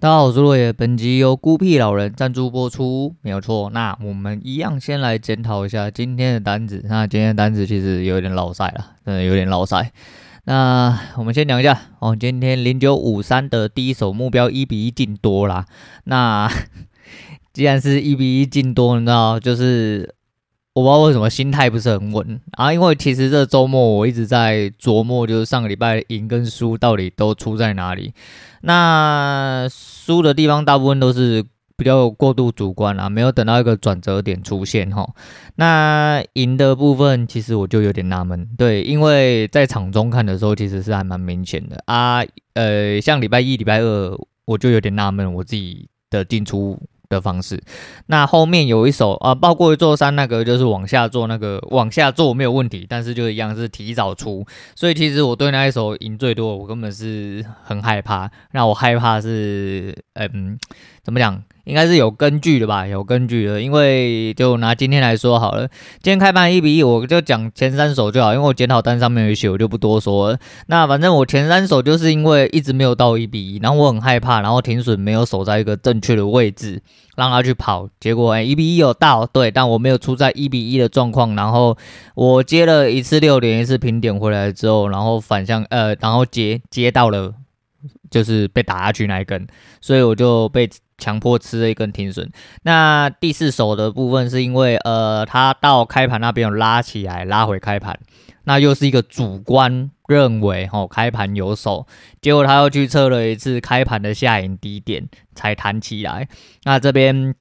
大家好，我是落叶。本集由孤僻老人赞助播出，没有错。那我们一样先来检讨一下今天的单子。那今天的单子其实有点落赛了，真的有点落赛。那我们先讲一下哦，今天零九五三的第一手目标一比一进多啦。那 既然是一比一进多，你知道就是。我不知道为什么心态不是很稳啊，因为其实这周末我一直在琢磨，就是上个礼拜赢跟输到底都出在哪里。那输的地方大部分都是比较过度主观啊，没有等到一个转折点出现哈。那赢的部分其实我就有点纳闷，对，因为在场中看的时候其实是还蛮明显的啊。呃，像礼拜一、礼拜二我就有点纳闷我自己的进出的方式，那后面有一首啊，包括一座山那个就是往下做那个往下做没有问题，但是就一样是提早出，所以其实我对那一首赢最多，我根本是很害怕。那我害怕是，嗯，怎么讲？应该是有根据的吧，有根据的，因为就拿今天来说好了，今天开盘一比一，我就讲前三手就好，因为我检讨单上面有写，我就不多说了。那反正我前三手就是因为一直没有到一比一，然后我很害怕，然后停损没有守在一个正确的位置，让他去跑，结果哎一比一有到，对，但我没有出在一比一的状况，然后我接了一次六点，一次平点回来之后，然后反向呃，然后接接到了，就是被打下去那一根，所以我就被。强迫吃了一根停损。那第四手的部分是因为，呃，他到开盘那边有拉起来，拉回开盘，那又是一个主观认为，吼，开盘有手，结果他又去测了一次开盘的下影低点才弹起来。那这边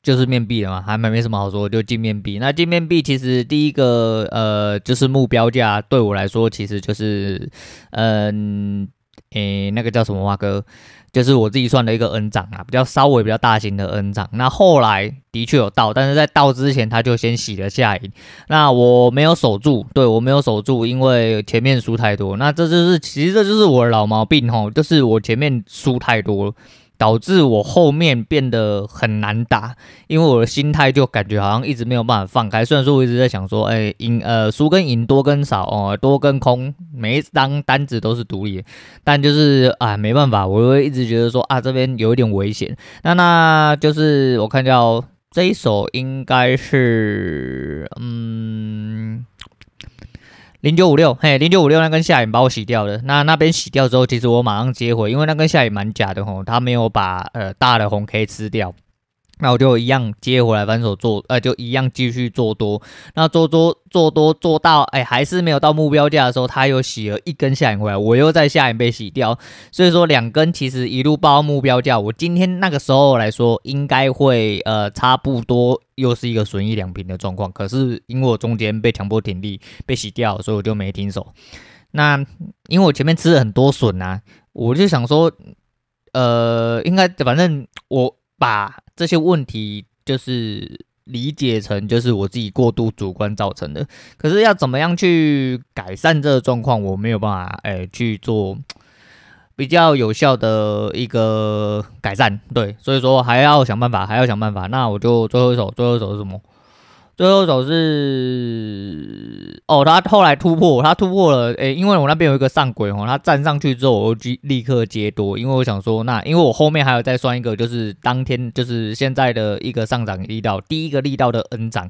就是面壁了嘛，还没没什么好说，就进面壁。那进面壁其实第一个，呃，就是目标价对我来说，其实就是，嗯、诶，那个叫什么哇哥？就是我自己算的一个 N 涨啊，比较稍微比较大型的 N 涨。那后来的确有到，但是在到之前他就先洗了下影。那我没有守住，对，我没有守住，因为前面输太多。那这就是其实这就是我的老毛病吼，就是我前面输太多。导致我后面变得很难打，因为我的心态就感觉好像一直没有办法放开。虽然说我一直在想说，哎，赢呃输跟赢多跟少哦，多跟空，每一张单子都是独立，但就是啊没办法，我会一直觉得说啊这边有一点危险。那那就是我看到这一手应该是嗯。零九五六，嘿，零九五六那根下影把我洗掉了。那那边洗掉之后，其实我马上接回，因为那根下影蛮假的吼，他没有把呃大的红 K 吃掉。那我就一样接回来反手做，呃，就一样继续做多。那做多做多做到，哎、还是没有到目标价的时候，他又洗了一根下影回来，我又在下影被洗掉。所以说两根其实一路报目标价，我今天那个时候来说，应该会呃差不多又是一个损益两平的状况。可是因为我中间被强迫停利被洗掉，所以我就没停手。那因为我前面吃了很多损啊，我就想说，呃，应该反正我。把这些问题就是理解成就是我自己过度主观造成的，可是要怎么样去改善这个状况，我没有办法哎、去做比较有效的一个改善，对，所以说还要想办法，还要想办法。那我就最后一手，最后一手是什么？最后一手是哦，他后来突破，他突破了，诶、因为我那边有一个上轨哦，他站上去之后，我就立刻接多，因为我想说，那因为我后面还有再算一个，就是当天就是现在的一个上涨力道，第一个力道的 N 涨，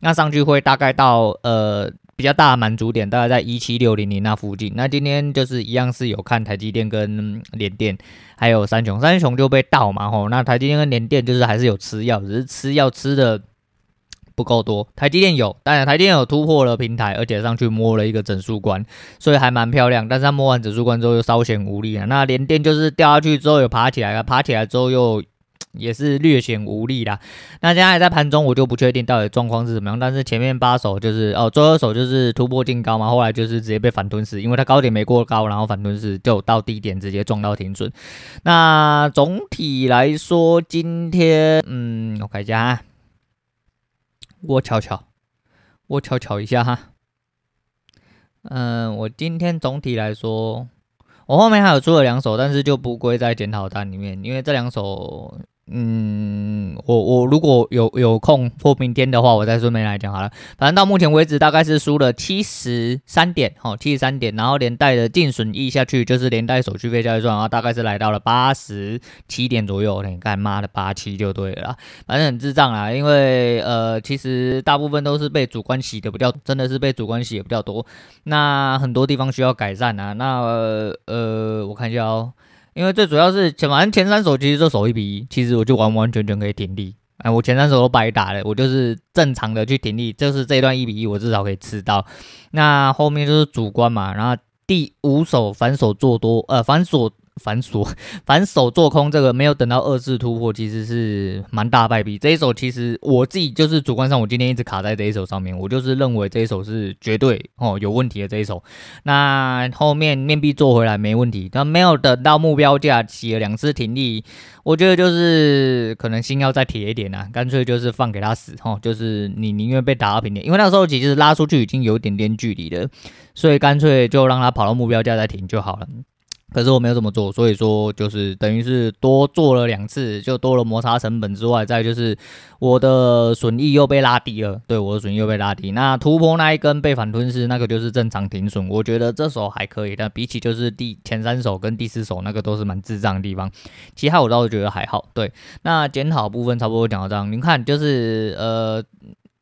那上去会大概到呃比较大的满足点，大概在一七六零零那附近。那今天就是一样是有看台积电跟联电，还有三雄，三雄就被盗嘛吼，那台积电跟联电就是还是有吃药，只是吃药吃的。不够多，台积电有，当然台积电有突破了平台，而且上去摸了一个整数关，所以还蛮漂亮。但是它摸完整数关之后又稍显无力了。那联电就是掉下去之后有爬起来了，爬起来之后又也是略显无力啦。那现在在盘中我就不确定到底状况是怎么样，但是前面八手就是哦，最后手就是突破进高嘛，后来就是直接被反吞噬，因为它高点没过高，然后反吞噬就到低点直接撞到停损。那总体来说，今天嗯，我看一下啊。我瞧瞧，我瞧瞧一下哈。嗯，我今天总体来说，我后面还有出了两首，但是就不归在检讨单里面，因为这两首嗯，我我如果有有空或明天的话，我再顺便来讲好了。反正到目前为止，大概是输了七十三点，哦，七十三点，然后连带的净损益下去，就是连带手续费下去算，然后大概是来到了八十七点左右。你干妈的八七就对了，反正很智障啊，因为呃，其实大部分都是被主观洗的比较，真的是被主观洗的比较多。那很多地方需要改善啊。那，呃，我看一下哦。因为最主要是前反正前三手其实就手一比一，其实我就完完全全可以停利。哎，我前三手都白打了，我就是正常的去停利，就是这一段一比一我至少可以吃到。那后面就是主观嘛，然后第五手反手做多，呃，反手。反锁 反手做空，这个没有等到二次突破，其实是蛮大败笔。这一手其实我自己就是主观上，我今天一直卡在这一手上面，我就是认为这一手是绝对哦有问题的这一手。那后面面壁做回来没问题，但没有等到目标价，起了两次停利，我觉得就是可能心要再铁一点啊，干脆就是放给他死哦，就是你宁愿被打到平点，因为那时候其实拉出去已经有点点距离了，所以干脆就让他跑到目标价再停就好了。可是我没有这么做，所以说就是等于是多做了两次，就多了摩擦成本之外，再就是我的损益又被拉低了。对，我的损益又被拉低。那突破那一根被反吞噬，那个就是正常停损。我觉得这手还可以，但比起就是第前三手跟第四手那个都是蛮智障的地方。其他我倒是觉得还好。对，那检讨部分差不多讲到这样。您看，就是呃，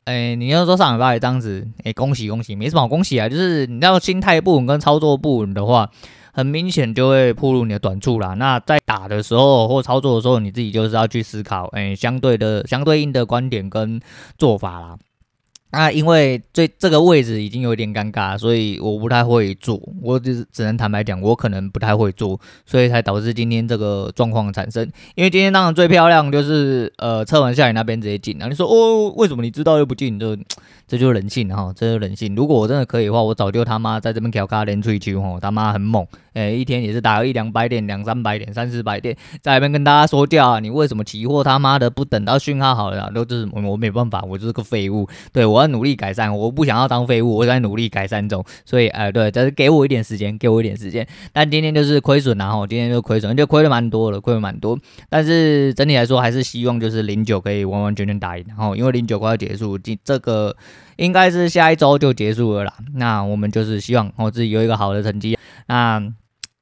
哎，你要说上礼拜这样子，哎，恭喜恭喜，没什么好恭喜啊。就是你要心态不稳跟操作不稳的话。很明显就会暴露你的短处啦。那在打的时候或操作的时候，你自己就是要去思考，哎，相对的、相对应的观点跟做法啦。那因为这这个位置已经有点尴尬，所以我不太会做。我只只能坦白讲，我可能不太会做，所以才导致今天这个状况产生。因为今天当然最漂亮就是呃，测完下雨那边直接进，然后你说哦，为什么你知道又不进？就 这就是人性哈，这就是人性。如果我真的可以的话，我早就他妈在这边调卡连吹球哈，他妈很猛。哎，一天也是打个一两百点、两三百点、三四百点，在那边跟大家说教啊！你为什么期货他妈的不等到讯号好了，都就是我我没办法，我就是个废物。对，我要努力改善，我不想要当废物，我在努力改善中。所以，哎，对，但是给我一点时间，给我一点时间。但今天就是亏损，然后今天就亏损，就亏了蛮多了，亏了蛮多。但是整体来说，还是希望就是零九可以完完全全打赢。然后，因为零九快要结束，这这个应该是下一周就结束了啦。那我们就是希望我自己有一个好的成绩。那。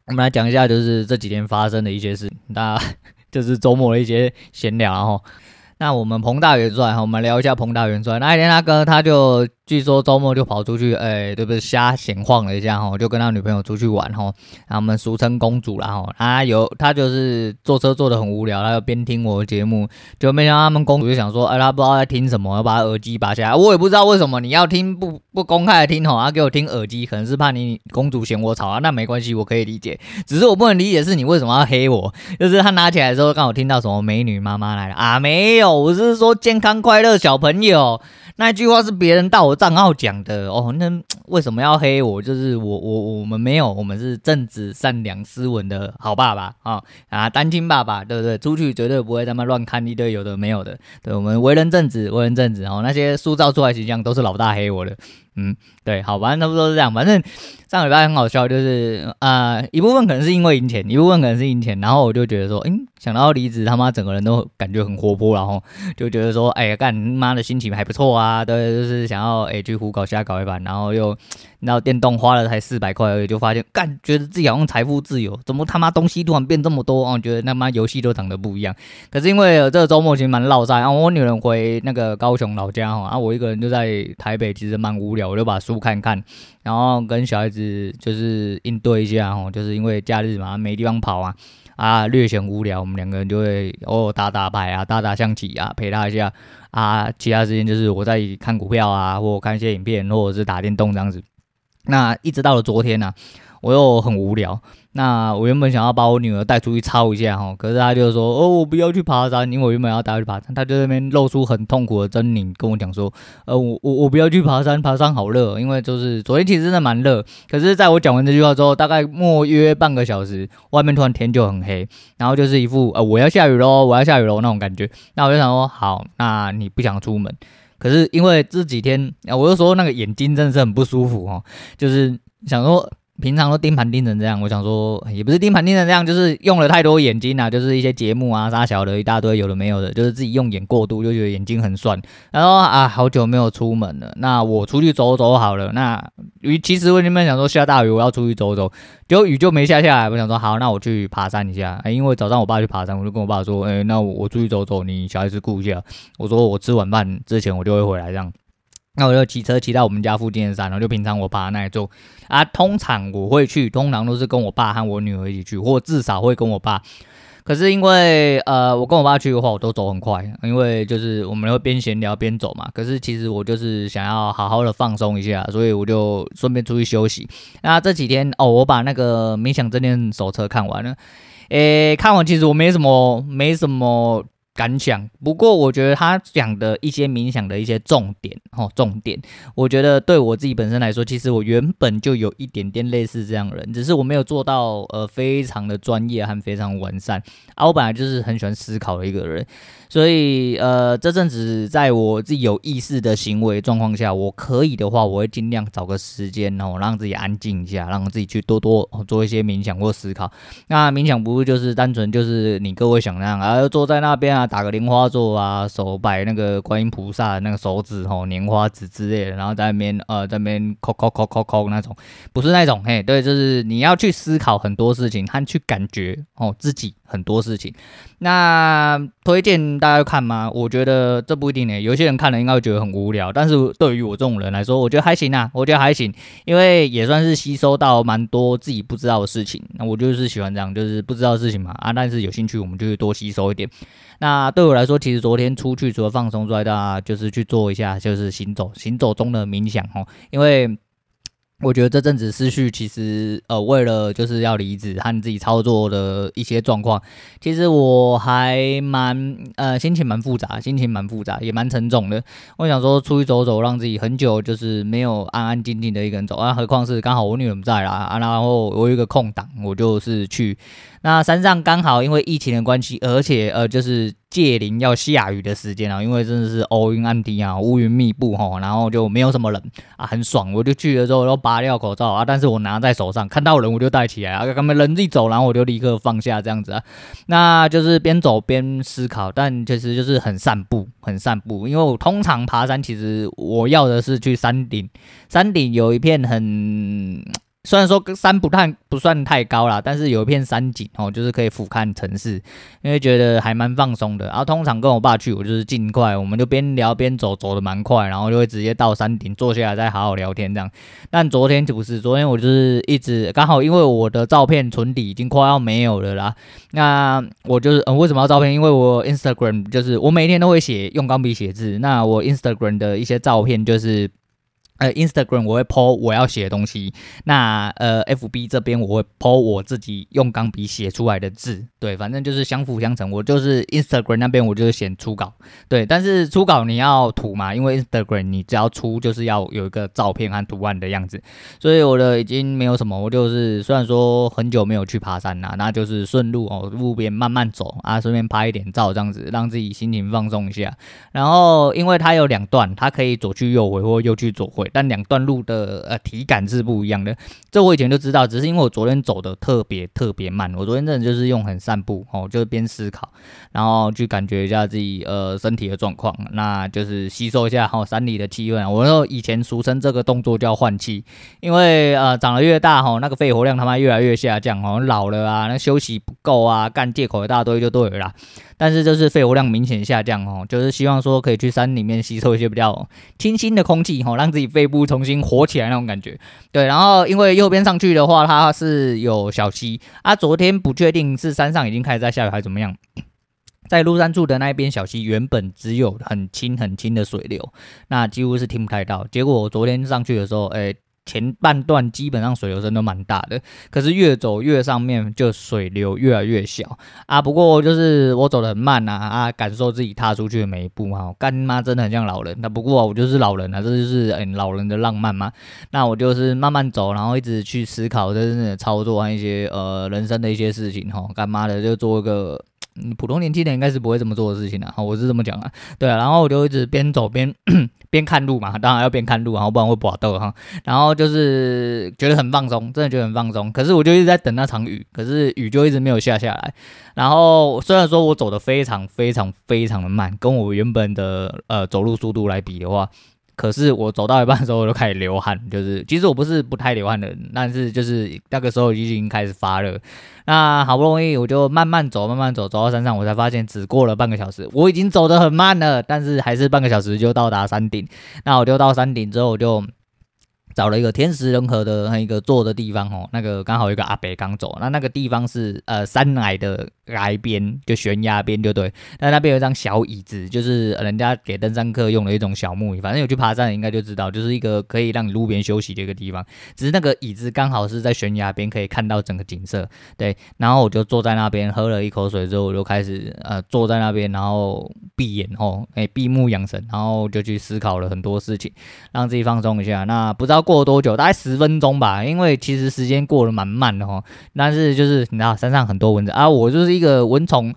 我们来讲一下，就是这几天发生的一些事，那 就是周末的一些闲聊，然后，那我们彭大元帅，我们聊一下彭大元帅。那一天那个他就。据说周末就跑出去，哎、对不对？瞎闲晃了一下哈，就跟他女朋友出去玩哈。然后我们俗称公主啦哈。他有他就是坐车坐得很无聊，他就边听我的节目，就没想到他们公主就想说，哎，他不知道在听什么，要把耳机拔下来。我也不知道为什么你要听不不公开的听吼，他给我听耳机，可能是怕你公主嫌我吵啊。那没关系，我可以理解。只是我不能理解是你为什么要黑我？就是他拿起来的时候刚好听到什么美女妈妈来了啊？没有，我是说健康快乐小朋友。那句话是别人到我账号讲的哦，那为什么要黑我？就是我我我们没有，我们是正直善良斯文的好爸爸啊、啊，单亲爸爸，对不对？出去绝对不会他妈乱看一堆有的没有的，对，我们为人正直，为人正直哦，那些塑造出来形象都是老大黑我的。嗯，对，好，吧差不多是这样。反正上礼拜很好笑，就是啊、一部分可能是因为赢钱，一部分可能是赢钱。然后我就觉得说，嗯，想到离职，他妈整个人都感觉很活泼，然后就觉得说，哎呀，干妈的心情还不错啊。对，就是想要哎去胡搞瞎搞一番，然后又然后电动花了才四百块而已，就发现干，觉得自己好像财富自由，怎么他妈东西突然变这么多啊？觉得他妈游戏都长得不一样。可是因为这个周末其实蛮落赛，然后我女人回那个高雄老家哈，啊，我一个人就在台北，其实蛮无聊。我就把书看看，然后跟小孩子就是应对一下哦，就是因为假日嘛，没地方跑啊，啊，略显无聊，我们两个人就会偶尔打打牌啊，打打象棋啊，陪他一下啊。其他时间就是我在看股票啊，或看一些影片，或者是打电动这样子。那一直到了昨天呢、啊，我又很无聊。那我原本想要把我女儿带出去操一下哈，可是她就说哦，我不要去爬山，因为我原本要带她去爬山，她就在那边露出很痛苦的狰狞，跟我讲说，呃，我我我不要去爬山，爬山好热，因为就是昨天其实真的蛮热，可是在我讲完这句话之后，大概莫约半个小时，外面突然天就很黑，然后就是一副呃我要下雨喽，我要下雨喽那种感觉，那我就想说好，那你不想出门，可是因为这几天啊，我就说那个眼睛真的是很不舒服哦，就是想说。平常都盯盘盯成这样，我想说也不是盯盘盯成这样，就是用了太多眼睛啊，就是一些节目啊，啥小的一大堆，有的没有的，就是自己用眼过度，就觉得眼睛很酸。然后啊，好久没有出门了，那我出去走走好了。那雨其实我原本想说下大雨，我要出去走走，结果雨就没下下来。我想说好，那我去爬山一下。因为早上我爸去爬山，我就跟我爸说，哎，那我出去走走，你小孩子顾一下。我说我吃晚饭之前我就会回来这样。那我就骑车骑到我们家附近的山，然后就平常我爸那里做啊。通常我会去，通常都是跟我爸和我女儿一起去，或至少会跟我爸。可是因为呃，我跟我爸去的话，我都走很快，因为就是我们会边闲聊边走嘛。可是其实我就是想要好好的放松一下，所以我就顺便出去休息。那这几天哦，我把那个冥想正念手册看完了。诶，看完其实我没什么，没什么。感想，不过我觉得他讲的一些冥想的一些重点，哦，重点，我觉得对我自己本身来说，其实我原本就有一点点类似这样的人，只是我没有做到呃非常的专业和非常完善啊。我本来就是很喜欢思考的一个人。所以，呃，这阵子在我自己有意识的行为状况下，我可以的话，我会尽量找个时间哦，让自己安静一下，让自己去多多做一些冥想或思考。那冥想不是就是单纯就是你各位想那样啊，坐在那边啊，打个莲花座啊，手摆那个观音菩萨那个手指吼，莲花指之类的，然后在那边呃，在那边抠抠抠抠抠那种，不是那种嘿，对，就是你要去思考很多事情和去感觉哦自己很多事情。那推荐大家看吗？我觉得这不一定呢。有些人看了应该会觉得很无聊，但是对于我这种人来说，我觉得还行啊。我觉得还行，因为也算是吸收到蛮多自己不知道的事情。那我就是喜欢这样，就是不知道事情嘛啊。但是有兴趣，我们就多吸收一点。那对我来说，其实昨天出去除了放松之外，大家就是去做一下，就是行走，行走中的冥想哦，因为。我觉得这阵子思绪其实，呃，为了就是要离职和自己操作的一些状况，其实我还蛮呃心情蛮复杂，心情蛮复杂，也蛮沉重的。我想说出去走走，让自己很久就是没有安安静静的一个人走啊，何况是刚好我女儿不在啦啊，然后我有一个空档，我就是去。那山上刚好因为疫情的关系，而且呃就是届临要下雨的时间啊，因为真的是乌云暗滴啊，乌云密布哈，然后就没有什么人啊，很爽。我就去了之后都拔掉口罩啊，但是我拿在手上，看到人我就戴起来啊，他们人一走，然后我就立刻放下这样子啊。那就是边走边思考，但其实就是很散步，很散步。因为我通常爬山，其实我要的是去山顶，山顶有一片很。虽然说山不太不算太高啦，但是有一片山景哦，就是可以俯瞰城市，因为觉得还蛮放松的。然后通常跟我爸去，我就是尽快，我们就边聊边走，走得蛮快，然后就会直接到山顶坐下来再好好聊天这样。但昨天就不是，昨天我就是一直刚好因为我的照片存底已经快要没有了啦。那我就是嗯，为什么要照片？因为我 Instagram 就是我每天都会写用钢笔写字，那我 Instagram 的一些照片就是。呃，Instagram 我会 po 我要写的东西，那呃，FB 这边我会 po 我自己用钢笔写出来的字，对，反正就是相辅相成。我就是 Instagram 那边我就是写初稿，对，但是初稿你要图嘛，因为 Instagram 你只要出就是要有一个照片和图案的样子，所以我的已经没有什么，我就是虽然说很久没有去爬山啦，那就是顺路哦，路边慢慢走啊，顺便拍一点照这样子，让自己心情放松一下。然后因为它有两段，它可以左去右回或右去左回。但两段路的呃体感是不一样的，这我以前就知道，只是因为我昨天走的特别特别慢。我昨天真的就是用很散步哦，就是边思考，然后去感觉一下自己呃身体的状况，那就是吸收一下哈、哦、山里的气温。我说以前俗称这个动作叫换气，因为呃长得越大哈、哦，那个肺活量他妈越来越下降哦，老了啊，那休息不够啊，干借口一大堆就对了啦。但是就是肺活量明显下降哦，就是希望说可以去山里面吸收一些比较清新的空气哦，让自己肺部重新活起来那种感觉。对，然后因为右边上去的话，它是有小溪啊。昨天不确定是山上已经开始在下雨还是怎么样，在鹿山住的那一边小溪原本只有很轻很轻的水流，那几乎是听不太到。结果我昨天上去的时候，哎。前半段基本上水流声都蛮大的，可是越走越上面就水流越来越小啊。不过就是我走得很慢呐啊，感受自己踏出去的每一步哈，干妈真的很像老人。那不过我就是老人啊，这就是嗯老人的浪漫嘛。那我就是慢慢走，然后一直去思考真正的操作和一些呃人生的一些事情哈。干妈的就做一个嗯普通年轻人应该是不会这么做的事情的，好，我是这么讲啊，对啊，然后我就一直边走边 边看路嘛，当然要边看路，然后不然会滑倒哈，然后就是觉得很放松，真的觉得很放松，可是我就一直在等那场雨，可是雨就一直没有下下来，然后虽然说我走得非常非常非常的慢，跟我原本的呃走路速度来比的话。可是我走到一半的时候，我就开始流汗。就是其实我不是不太流汗的人，但是就是那个时候已经开始发热。那好不容易我就慢慢走，慢慢走，走到山上，我才发现只过了半个小时，我已经走得很慢了。但是还是半个小时就到达山顶。那我就到山顶之后，我就。找了一个天时人和的那一个坐的地方哦，那个刚好有一个阿伯刚走，那那个地方是呃山崖的崖边，就悬崖边就对。那那边有一张小椅子，就是人家给登山客用的一种小木椅，反正有去爬山的应该就知道，就是一个可以让你路边休息的一个地方。只是那个椅子刚好是在悬崖边，可以看到整个景色。对，然后我就坐在那边喝了一口水之后，我就开始呃坐在那边，然后闭眼哦，哎闭目养神，然后就去思考了很多事情，让自己放松一下。那不知道。过了多久？大概十分钟吧，因为其实时间过得蛮慢的哈。但是就是你知道，山上很多蚊子啊，我就是一个蚊虫。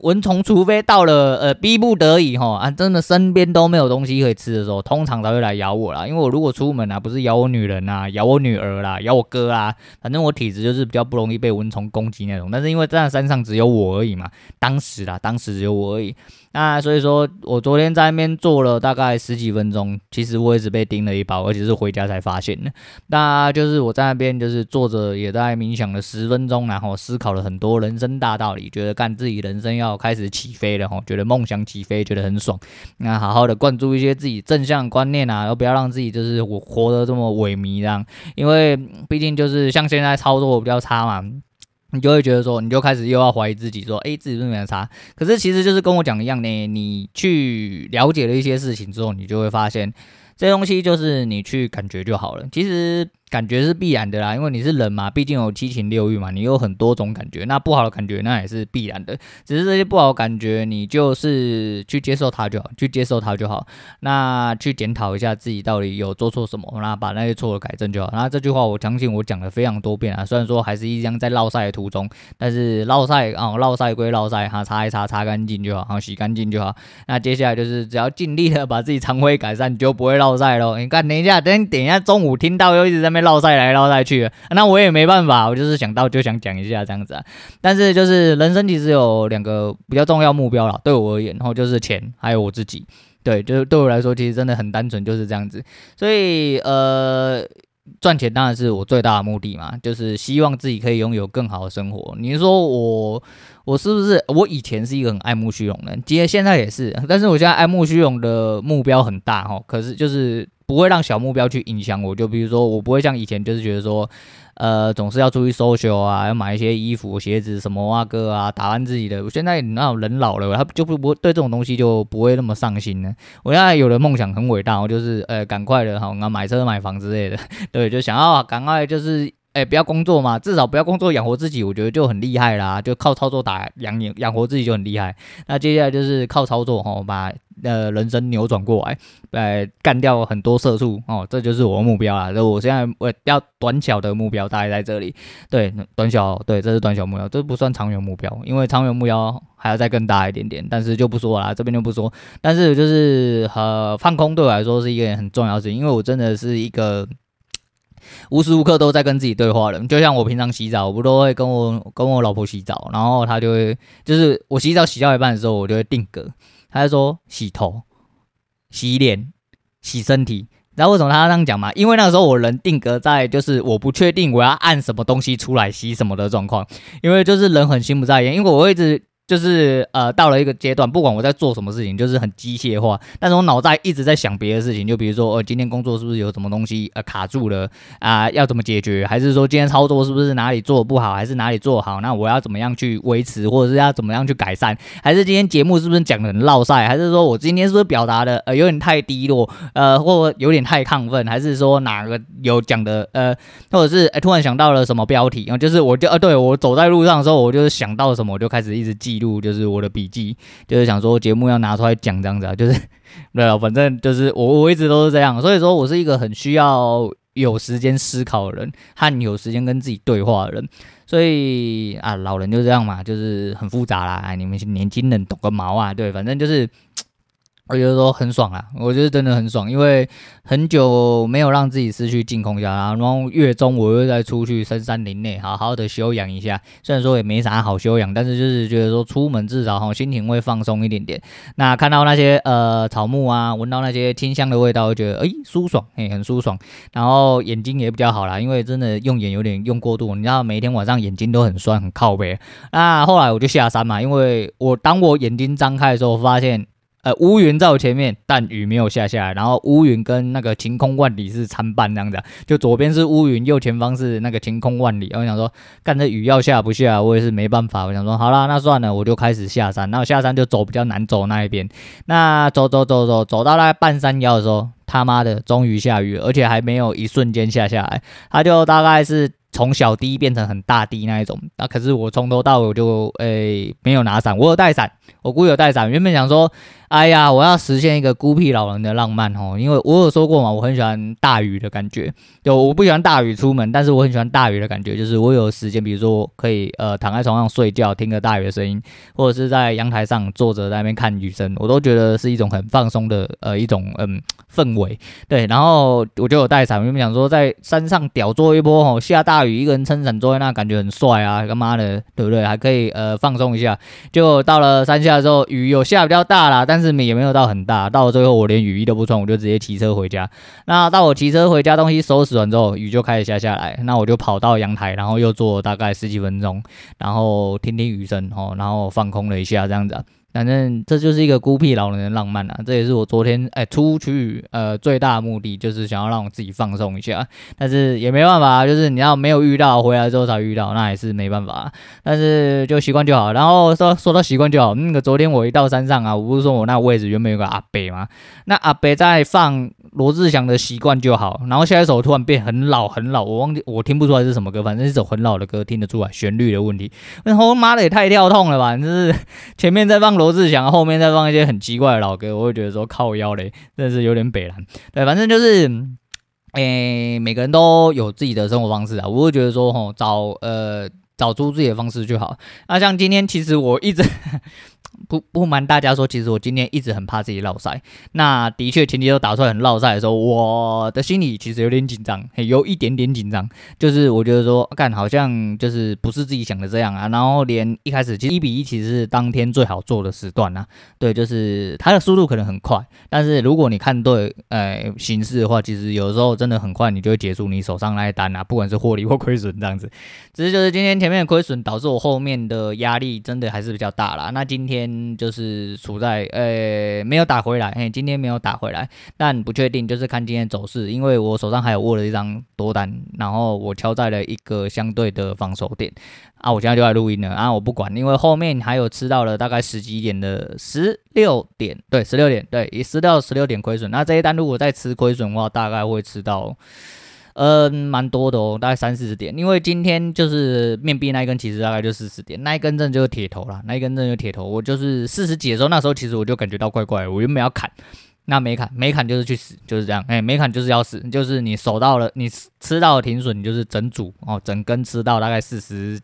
蚊虫，除非到了呃逼不得已哈啊，真的身边都没有东西可以吃的时候，通常才会来咬我啦。因为我如果出门啊，不是咬我女人啊，咬我女儿啦，咬我哥啊，反正我体质就是比较不容易被蚊虫攻击那种。但是因为在山上只有我而已嘛，当时啦，当时只有我而已。那所以说我昨天在那边坐了大概十几分钟，其实我也是被叮了一包，而且是回家才发现的。那就是我在那边就是坐着，也在冥想了十分钟，然后思考了很多人生大道理，觉得干自己人生要开始起飞了哈，觉得梦想起飞，觉得很爽。那好好的灌注一些自己正向观念啊，而不要让自己就是我活得这么萎靡这样，因为毕竟就是像现在操作比较差嘛。你就会觉得说，你就开始又要怀疑自己，说，诶，自己是不是没差？可是其实就是跟我讲一样呢，你去了解了一些事情之后，你就会发现，这东西就是你去感觉就好了。其实。感觉是必然的啦，因为你是人嘛，毕竟有七情六欲嘛，你有很多种感觉。那不好的感觉那也是必然的，只是这些不好的感觉，你就是去接受它就好，去接受它就好。那去检讨一下自己到底有做错什么，那把那些错误改正就好。那这句话我相信我讲了非常多遍啊，虽然说还是一样在绕赛的途中，但是绕赛啊，绕赛归绕赛哈，擦一擦，擦干净就好，好洗干净就好。那接下来就是只要尽力的把自己肠胃改善，你就不会绕赛喽。你看，等一下，等等一下，中午听到又一直在。绕赛来绕赛去，那我也没办法，我就是想到就想讲一下这样子啊。但是就是人生其实有两个比较重要目标啦，对我而言，然后就是钱，还有我自己。对，就是对我来说，其实真的很单纯，就是这样子。所以呃，赚钱当然是我最大的目的嘛，就是希望自己可以拥有更好的生活。你说我我是不是？我以前是一个很爱慕虚荣的人，其实现在也是，但是我现在爱慕虚荣的目标很大哈，可是就是。不会让小目标去影响我，就比如说我不会像以前就是觉得说，呃，总是要出去 social 啊，要买一些衣服、鞋子什么啊哥啊，打扮自己的。我现在那种人老了，他就不不对这种东西就不会那么上心了。我现在有的梦想很伟大，我就是呃赶快的哈，买车买房之类的，对，就想要赶快就是。哎，不要工作嘛，至少不要工作养活自己，我觉得就很厉害啦。就靠操作打养养养活自己就很厉害。那接下来就是靠操作哈，把呃人生扭转过来，呃干掉很多社畜哦，这就是我的目标啦。就我现在我要短小的目标大概在这里，对，短小，对，这是短小目标，这不算长远目标，因为长远目标还要再更大一点点，但是就不说了，这边就不说。但是就是呃放空对我来说是一个很重要的事情，因为我真的是一个。无时无刻都在跟自己对话的，就像我平常洗澡，我不都会跟我跟我老婆洗澡，然后她就会，就是我洗澡洗到一半的时候，我就会定格，她就说洗头、洗脸、洗身体。知道为什么她这样讲吗？因为那个时候我人定格在就是我不确定我要按什么东西出来洗什么的状况，因为就是人很心不在焉，因为我一直。就是呃，到了一个阶段，不管我在做什么事情，就是很机械化，但是我脑袋一直在想别的事情，就比如说，呃，今天工作是不是有什么东西呃卡住了啊，要怎么解决？还是说今天操作是不是哪里做不好，还是哪里做好？那我要怎么样去维持，或者是要怎么样去改善？还是今天节目是不是讲的很落赛？还是说我今天是不是表达的呃有点太低落，呃，或有点太亢奋？还是说哪个有讲的呃，或者是，欸，突然想到了什么标题？然 后就是我就呃，对，我走在路上的时候，我就是想到了什么，我就开始一直记。记录就是我的笔记，就是想说节目要拿出来讲这样子啊，就是 对啊，反正就是我我一直都是这样，所以说我是一个很需要有时间思考的人，和有时间跟自己对话的人。所以啊，老人就这样嘛，就是很复杂啦。哎，你们年轻人懂个毛啊？对，反正就是。我觉得说很爽啊，我觉得真的很爽，因为很久没有让自己失去净空下，然后月中我又再出去深山林内好好的休养一下。虽然说也没啥好休养，但是就是觉得说出门至少哈心情会放松一点点。那看到那些呃草木啊，闻到那些清香的味道，觉得诶舒爽，诶很舒爽。然后眼睛也比较好啦，因为真的用眼有点用过度，你知道每天晚上眼睛都很酸很靠背。那后来我就下山嘛，因为我当我眼睛张开的时候，发现。呃，乌云在我前面，但雨没有下下来。然后乌云跟那个晴空万里是参半这样子，就左边是乌云，右前方是那个晴空万里。我想说，干这雨要下不下，我也是没办法。我想说，好啦，那算了，我就开始下山。然后下山就走比较难走那一边。那走走走走走到那半山腰的时候，他妈的，终于下雨，而且还没有一瞬间下下来，它就大概是。从小滴变成很大滴那一种，那、可是我从头到尾就诶、没有拿伞，我有带伞，我姑有带伞。原本想说，哎呀，我要实现一个孤僻老人的浪漫哦，因为我有说过嘛，我很喜欢大雨的感觉。有我不喜欢大雨出门，但是我很喜欢大雨的感觉，就是我有时间，比如说可以呃躺在床上睡觉，听个大雨的声音，或者是在阳台上坐着在那边看雨声，我都觉得是一种很放松的呃一种嗯氛围。对，然后我就有带伞，原本想说在山上屌做一波哦，下大雨。一个人撑伞坐在那，感觉很帅啊！干嘛的，对不对？还可以呃放松一下。就到了山下之后，雨有下比较大啦，但是也没有到很大。到了最后，我连雨衣都不穿，我就直接骑车回家。那到我骑车回家，东西收拾完之后，雨就开始下下来。那我就跑到阳台，然后又坐大概十几分钟，然后听听雨声哦，然后放空了一下，这样子。反正这就是一个孤僻老人的浪漫啊！这也是我昨天哎出去呃最大的目的，就是想要让我自己放松一下。但是也没办法，就是你要没有遇到，回来之后才遇到，那也是没办法。但是就习惯就好。然后说说到习惯就好，那个昨天我一到山上啊，我不是说我那位置原本有个阿伯吗？那阿伯在放罗志祥的习惯就好。然后下一首突然变很老很老，我忘记我听不出来是什么歌，反正是首很老的歌，听得出来旋律的问题。然后妈的也太跳痛了吧！就是前面在放罗。志祥后面再放一些很奇怪的老歌，我会觉得说靠腰嘞，真的是有点北蓝。对，反正就是，诶、每个人都有自己的生活方式啊，我会觉得说，吼，找呃找出自己的方式就好。那像今天，其实我一直。不不瞒大家说，其实我今天一直很怕自己落赛。那的确前期都打出来很落赛的时候，我的心里其实有点紧张，有一点点紧张。就是我觉得说，干好像就是不是自己想的这样啊。然后连一开始其实一比一其实是当天最好做的时段、啊。对，就是它的速度可能很快，但是如果你看对呃形势的话，其实有时候真的很快，你就会结束你手上那一单啊，不管是获利或亏损这样子。只是就是今天前面的亏损导致我后面的压力真的还是比较大啦。那今天。嗯就是处在呃、没有打回来，嘿，今天没有打回来，但不确定，就是看今天走势，因为我手上还有握了一张多单，然后我敲在了一个相对的防守点啊，我现在就在录音了啊，我不管，因为后面还有吃到了大概十几点的十六点，对，十六点，对，也吃到十六点亏损，那这一单如果再吃亏损的话，大概会吃到。嗯，蛮多的哦，大概三四十点。因为今天就是面壁那一根，其实大概就四十点，那一根针就是铁头啦，那一根针就铁头。我就是四十几的时候，那时候其实我就感觉到怪怪，我原本要砍。那没砍，没砍就是去死，就是这样。哎、没砍就是要死，就是你守到了，你吃到停损，你就是整组哦，整根吃到大概四十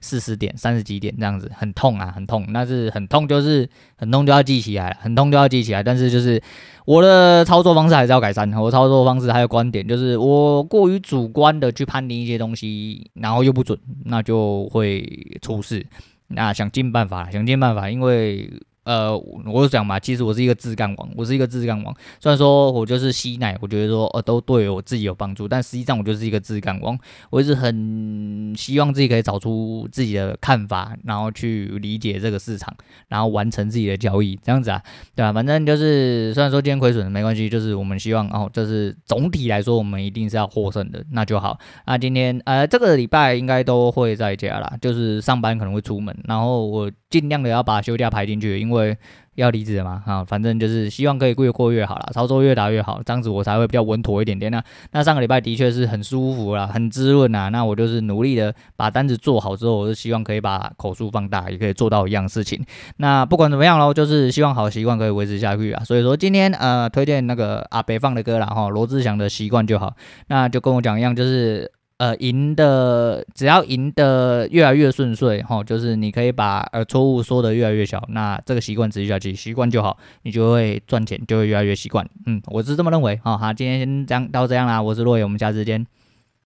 四十点、三十几点这样子，很痛啊，很痛。那是很痛，就是很痛就要记起来，很痛就要记起来。但是就是我的操作方式还是要改善，我操作方式还有观点，就是我过于主观的去判定一些东西，然后又不准，那就会出事。那想尽办法，想尽办法，因为。呃，我就讲嘛，其实我是一个自干王，我是一个自干王。虽然说我就是吸奶，我觉得说呃都对我自己有帮助，但实际上我就是一个自干王。我一直很希望自己可以找出自己的看法，然后去理解这个市场，然后完成自己的交易，这样子啊，对吧、啊？反正就是虽然说今天亏损没关系，就是我们希望哦，就是总体来说我们一定是要获胜的，那就好。那今天呃这个礼拜应该都会在家啦，就是上班可能会出门，然后我尽量的要把休假排进去，因为因为。要离职嘛？啊，反正就是希望可以越过越好啦，操作越打越好，这样子我才会比较稳妥一点点。那那上个礼拜的确是很舒服啦，很滋润啊。那我就是努力的把单子做好之后，我是希望可以把口数放大，也可以做到一样事情。那不管怎么样喽，就是希望好习惯可以维持下去啊。所以说今天呃推荐那个阿北放的歌啦哈，罗志祥的习惯就好。那就跟我讲一样，就是。呃，赢的只要赢得越来越顺遂，哈，就是你可以把呃错误说的越来越小，那这个习惯持续下去，习惯就好，你就会赚钱，就会越来越习惯。嗯，我是这么认为。好，好，今天先这样到这样啦，我是洛野，我们下次见。